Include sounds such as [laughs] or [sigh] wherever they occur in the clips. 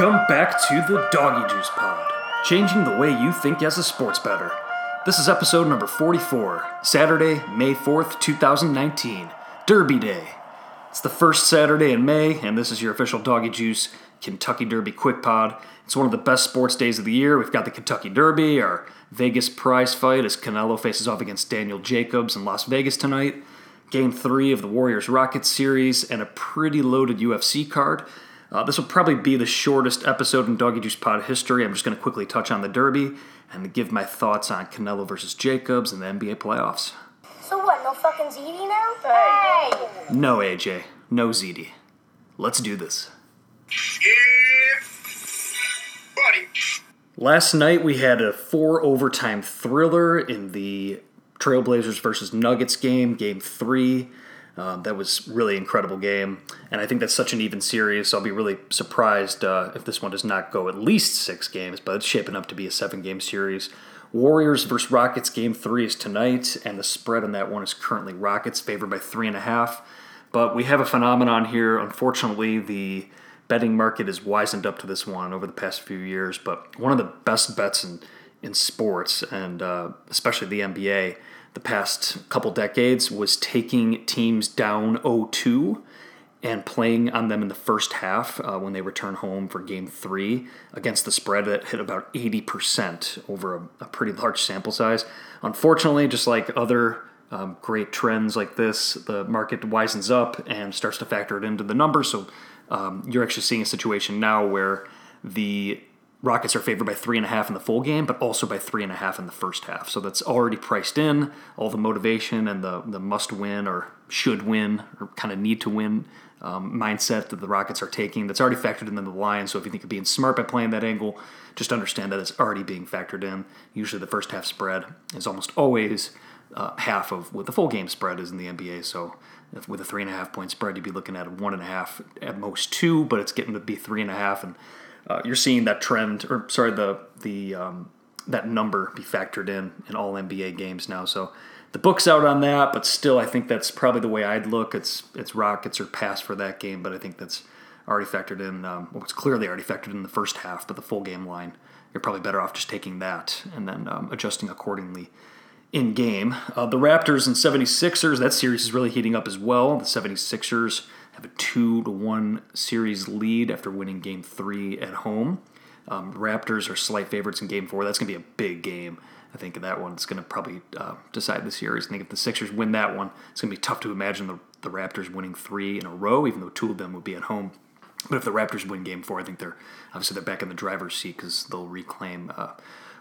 Welcome back to the Doggy Juice Pod, changing the way you think as a sports bettor. This is episode number 44, Saturday, May 4th, 2019, Derby Day. It's the first Saturday in May, and this is your official Doggy Juice Kentucky Derby Quick Pod. It's one of the best sports days of the year. We've got the Kentucky Derby, our Vegas prize fight as Canelo faces off against Daniel Jacobs in Las Vegas tonight, Game 3 of the Warriors Rockets series, and a pretty loaded UFC card. Uh, this will probably be the shortest episode in Doggy Juice Pod history. I'm just going to quickly touch on the Derby and give my thoughts on Canelo versus Jacobs and the NBA playoffs. So what, no fucking ZD now? Hey! No, AJ. No ZD. Let's do this. Yeah, Buddy. Last night we had a four overtime thriller in the Trailblazers versus Nuggets game, game three. Um, that was really incredible game, and I think that's such an even series. So I'll be really surprised uh, if this one does not go at least six games, but it's shaping up to be a seven-game series. Warriors versus Rockets game three is tonight, and the spread on that one is currently Rockets favored by three and a half. But we have a phenomenon here. Unfortunately, the betting market has wisened up to this one over the past few years. But one of the best bets in in sports, and uh, especially the NBA, the past couple decades was taking teams down 0-2 and playing on them in the first half uh, when they return home for game three against the spread that hit about 80% over a, a pretty large sample size. Unfortunately, just like other um, great trends like this, the market wisens up and starts to factor it into the numbers. So um, you're actually seeing a situation now where the Rockets are favored by three and a half in the full game, but also by three and a half in the first half. So that's already priced in. All the motivation and the the must win or should win or kind of need to win um, mindset that the Rockets are taking. That's already factored into the line. So if you think of being smart by playing that angle, just understand that it's already being factored in. Usually the first half spread is almost always uh, half of what the full game spread is in the NBA. So if with a three and a half point spread, you'd be looking at one and a half at most two, but it's getting to be three and a half and uh, you're seeing that trend, or sorry, the the um, that number be factored in in all NBA games now. So the book's out on that, but still, I think that's probably the way I'd look. It's it's Rockets or pass for that game, but I think that's already factored in. Um, well, it's clearly already factored in the first half, but the full game line, you're probably better off just taking that and then um, adjusting accordingly in game. Uh, the Raptors and 76ers, that series is really heating up as well. The 76ers have a two to one series lead after winning Game Three at home. Um, Raptors are slight favorites in Game Four. That's going to be a big game. I think that one's going to probably uh, decide the series. I think if the Sixers win that one, it's going to be tough to imagine the, the Raptors winning three in a row, even though two of them would be at home. But if the Raptors win Game Four, I think they're obviously they're back in the driver's seat because they'll reclaim uh,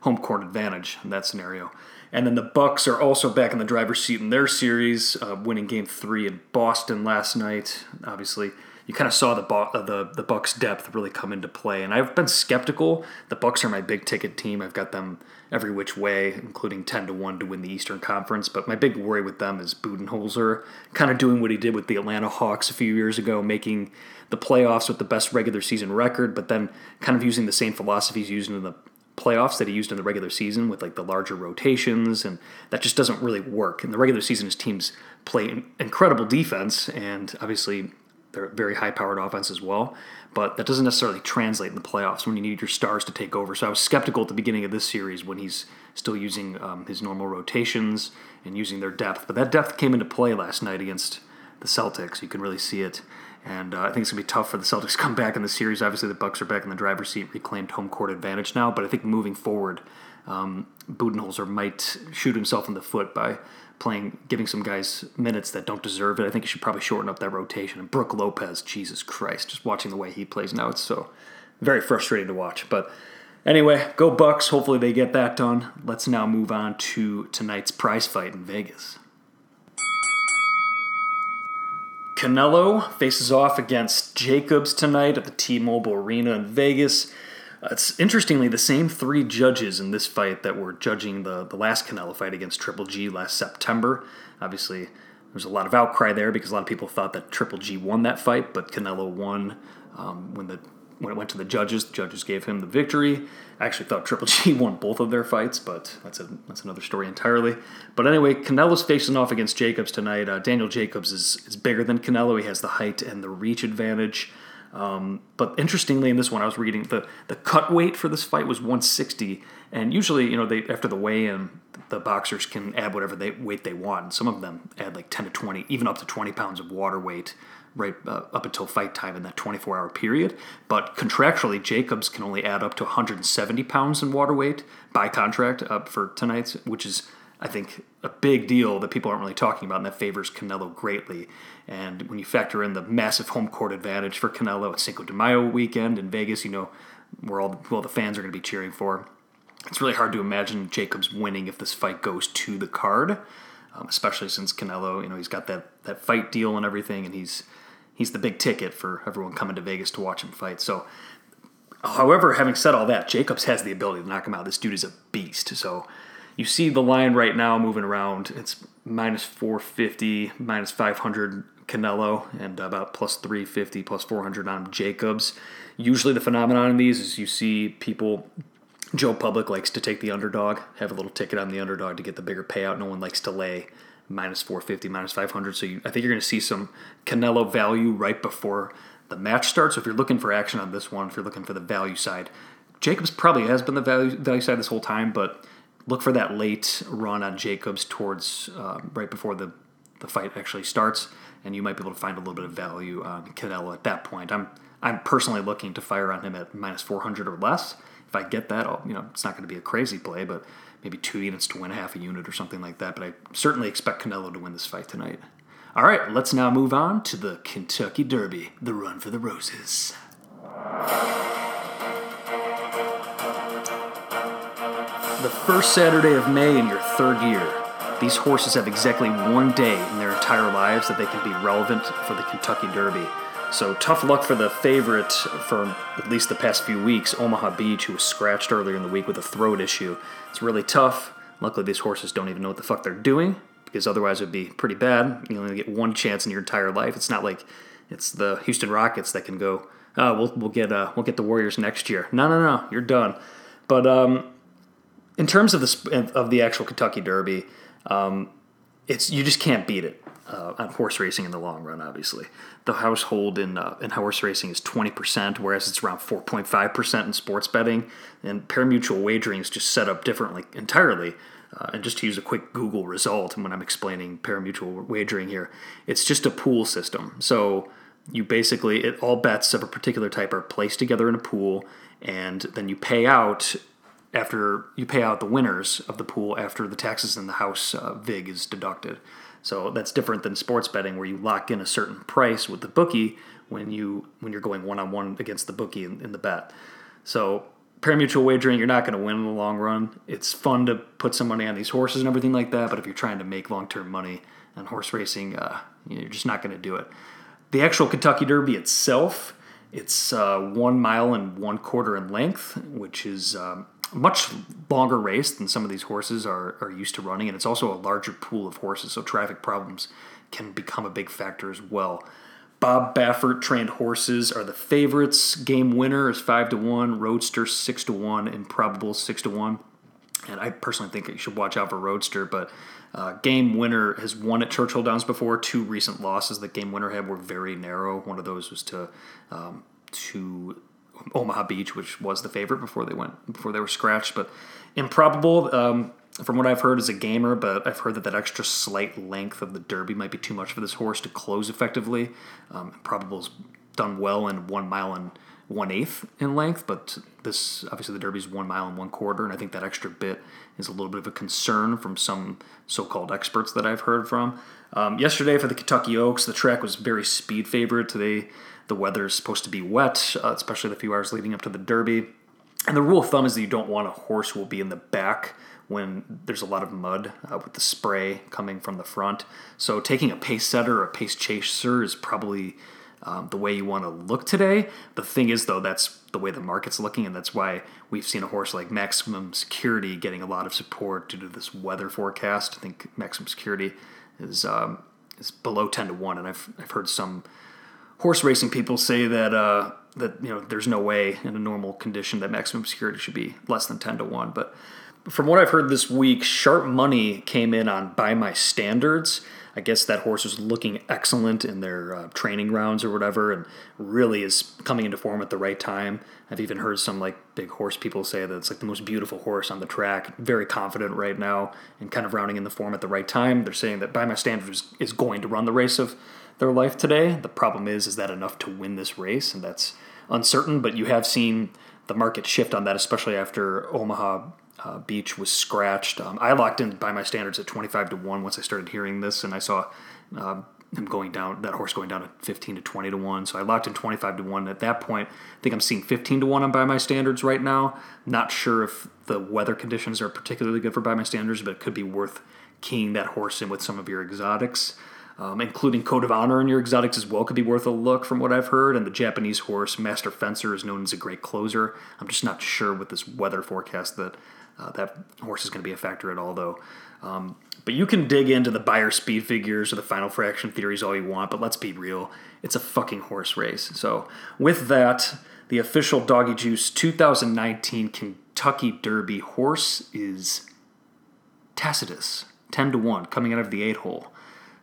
home court advantage in that scenario. And then the Bucks are also back in the driver's seat in their series, uh, winning Game Three in Boston last night. Obviously, you kind of saw the uh, the the Bucks' depth really come into play, and I've been skeptical. The Bucks are my big ticket team. I've got them every which way, including ten to one to win the Eastern Conference. But my big worry with them is Budenholzer kind of doing what he did with the Atlanta Hawks a few years ago, making the playoffs with the best regular season record, but then kind of using the same philosophies used in the playoffs that he used in the regular season with like the larger rotations, and that just doesn't really work. In the regular season, his teams play incredible defense, and obviously they're very high powered offense as well. But that doesn't necessarily translate in the playoffs when you need your stars to take over. So I was skeptical at the beginning of this series when he's still using um, his normal rotations and using their depth. But that depth came into play last night against the Celtics. You can really see it. And uh, I think it's gonna be tough for the Celtics to come back in the series. Obviously, the Bucks are back in the driver's seat, reclaimed home court advantage now. But I think moving forward, um, Budenholzer might shoot himself in the foot by playing, giving some guys minutes that don't deserve it. I think he should probably shorten up that rotation. And Brook Lopez, Jesus Christ, just watching the way he plays now, it's so very frustrating to watch. But anyway, go Bucks. Hopefully they get that done. Let's now move on to tonight's prize fight in Vegas. Canelo faces off against Jacobs tonight at the T-Mobile Arena in Vegas. Uh, it's interestingly the same three judges in this fight that were judging the, the last Canelo fight against Triple G last September. Obviously, there was a lot of outcry there because a lot of people thought that Triple G won that fight, but Canelo won um, when the when it went to the judges. The judges gave him the victory. I actually thought Triple G [laughs] won both of their fights, but that's a that's another story entirely. But anyway, Canelo's facing off against Jacobs tonight. Uh, Daniel Jacobs is is bigger than Canelo. He has the height and the reach advantage. Um, but interestingly, in this one, I was reading the the cut weight for this fight was 160, and usually, you know, they after the weigh-in, the boxers can add whatever they weight they want. Some of them add like 10 to 20, even up to 20 pounds of water weight right uh, up until fight time in that 24 hour period. But contractually, Jacobs can only add up to 170 pounds in water weight by contract up for tonight's, which is, I think, a big deal that people aren't really talking about, and that favors Canelo greatly. And when you factor in the massive home court advantage for Canelo at Cinco de Mayo weekend in Vegas, you know where all the, well the fans are going to be cheering for. It's really hard to imagine Jacobs winning if this fight goes to the card, um, especially since Canelo, you know, he's got that that fight deal and everything, and he's he's the big ticket for everyone coming to Vegas to watch him fight. So, however, having said all that, Jacobs has the ability to knock him out. This dude is a beast. So, you see the line right now moving around. It's minus 450, minus 500 Canelo, and about plus 350, plus 400 on Jacobs. Usually, the phenomenon in these is you see people. Joe Public likes to take the underdog, have a little ticket on the underdog to get the bigger payout. No one likes to lay minus 450, minus 500. So you, I think you're going to see some Canelo value right before the match starts. So if you're looking for action on this one, if you're looking for the value side, Jacobs probably has been the value, value side this whole time, but look for that late run on Jacobs towards uh, right before the, the fight actually starts, and you might be able to find a little bit of value on Canelo at that point. I'm I'm personally looking to fire on him at minus 400 or less. I get that, I'll, you know, it's not going to be a crazy play, but maybe two units to win half a unit or something like that. But I certainly expect Canelo to win this fight tonight. All right, let's now move on to the Kentucky Derby, the run for the roses. The first Saturday of May in your third year. These horses have exactly one day in their entire lives that they can be relevant for the Kentucky Derby. So tough luck for the favorite for at least the past few weeks, Omaha Beach, who was scratched earlier in the week with a throat issue. It's really tough. Luckily, these horses don't even know what the fuck they're doing because otherwise it would be pretty bad. You only get one chance in your entire life. It's not like it's the Houston Rockets that can go. Oh, we'll we'll get uh, we'll get the Warriors next year. No, no, no, you're done. But um, in terms of the of the actual Kentucky Derby, um, it's you just can't beat it uh, on horse racing in the long run. Obviously, the household in uh, in horse racing is twenty percent, whereas it's around four point five percent in sports betting. And parimutuel wagering is just set up differently entirely. Uh, and just to use a quick Google result, and when I'm explaining parimutuel wagering here, it's just a pool system. So you basically it all bets of a particular type are placed together in a pool, and then you pay out after you pay out the winners of the pool after the taxes in the house uh, vig is deducted. So that's different than sports betting where you lock in a certain price with the bookie when you when you're going one on one against the bookie in, in the bet. So parimutuel wagering, you're not going to win in the long run. It's fun to put some money on these horses and everything like that, but if you're trying to make long term money on horse racing, uh, you're just not going to do it. The actual Kentucky Derby itself, it's uh, one mile and one quarter in length, which is um, much longer race than some of these horses are, are used to running, and it's also a larger pool of horses, so traffic problems can become a big factor as well. Bob Baffert trained horses are the favorites. Game winner is five to one, Roadster six to one, Improbable six to one. And I personally think you should watch out for Roadster, but uh, Game Winner has won at Churchill Downs before. Two recent losses that Game Winner had were very narrow. One of those was to um, to Omaha Beach, which was the favorite before they went before they were scratched. But improbable, um, from what I've heard, is a gamer. But I've heard that that extra slight length of the Derby might be too much for this horse to close effectively. Um, improbable's done well in one mile and one eighth in length, but this obviously the Derby's one mile and one quarter, and I think that extra bit is a little bit of a concern from some so-called experts that I've heard from. Um, yesterday for the Kentucky Oaks, the track was very speed favorite. Today the weather is supposed to be wet, uh, especially the few hours leading up to the Derby. And the rule of thumb is that you don't want a horse will be in the back when there's a lot of mud uh, with the spray coming from the front. So taking a pace setter or a pace chaser is probably um, the way you want to look today. The thing is, though, that's the way the market's looking, and that's why we've seen a horse like Maximum Security getting a lot of support due to this weather forecast. I think Maximum Security is um, is below ten to one, and I've I've heard some horse racing people say that uh, that you know there's no way in a normal condition that maximum security should be less than ten to one. But from what I've heard this week, sharp money came in on by my standards. I guess that horse was looking excellent in their uh, training rounds or whatever, and really is coming into form at the right time. I've even heard some like big horse people say that it's like the most beautiful horse on the track. Very confident right now and kind of rounding in the form at the right time. They're saying that by my standards is going to run the race of their life today. The problem is, is that enough to win this race, and that's uncertain. But you have seen the market shift on that, especially after Omaha uh, Beach was scratched. Um, I locked in by my standards at 25 to 1 once I started hearing this, and I saw uh, him going down, that horse going down to 15 to 20 to 1. So I locked in 25 to 1. At that point, I think I'm seeing 15 to 1 on by my standards right now. Not sure if the weather conditions are particularly good for by my standards, but it could be worth keying that horse in with some of your exotics. Um, including Code of Honor in your exotics as well could be worth a look from what I've heard. And the Japanese horse Master Fencer is known as a great closer. I'm just not sure with this weather forecast that uh, that horse is going to be a factor at all, though. Um, but you can dig into the Beyer speed figures or the final fraction theories all you want, but let's be real. It's a fucking horse race. So, with that, the official Doggy Juice 2019 Kentucky Derby horse is Tacitus, 10 to 1, coming out of the 8 hole.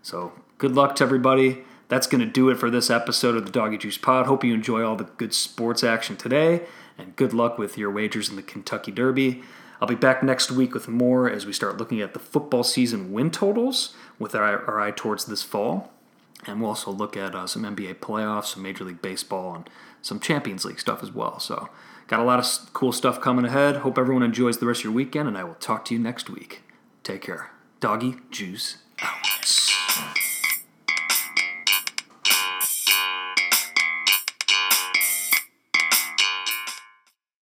So, good luck to everybody. That's going to do it for this episode of the Doggy Juice Pod. Hope you enjoy all the good sports action today, and good luck with your wagers in the Kentucky Derby. I'll be back next week with more as we start looking at the football season win totals with our, our eye towards this fall. And we'll also look at uh, some NBA playoffs, some Major League Baseball, and some Champions League stuff as well. So, got a lot of cool stuff coming ahead. Hope everyone enjoys the rest of your weekend, and I will talk to you next week. Take care. Doggy Juice out.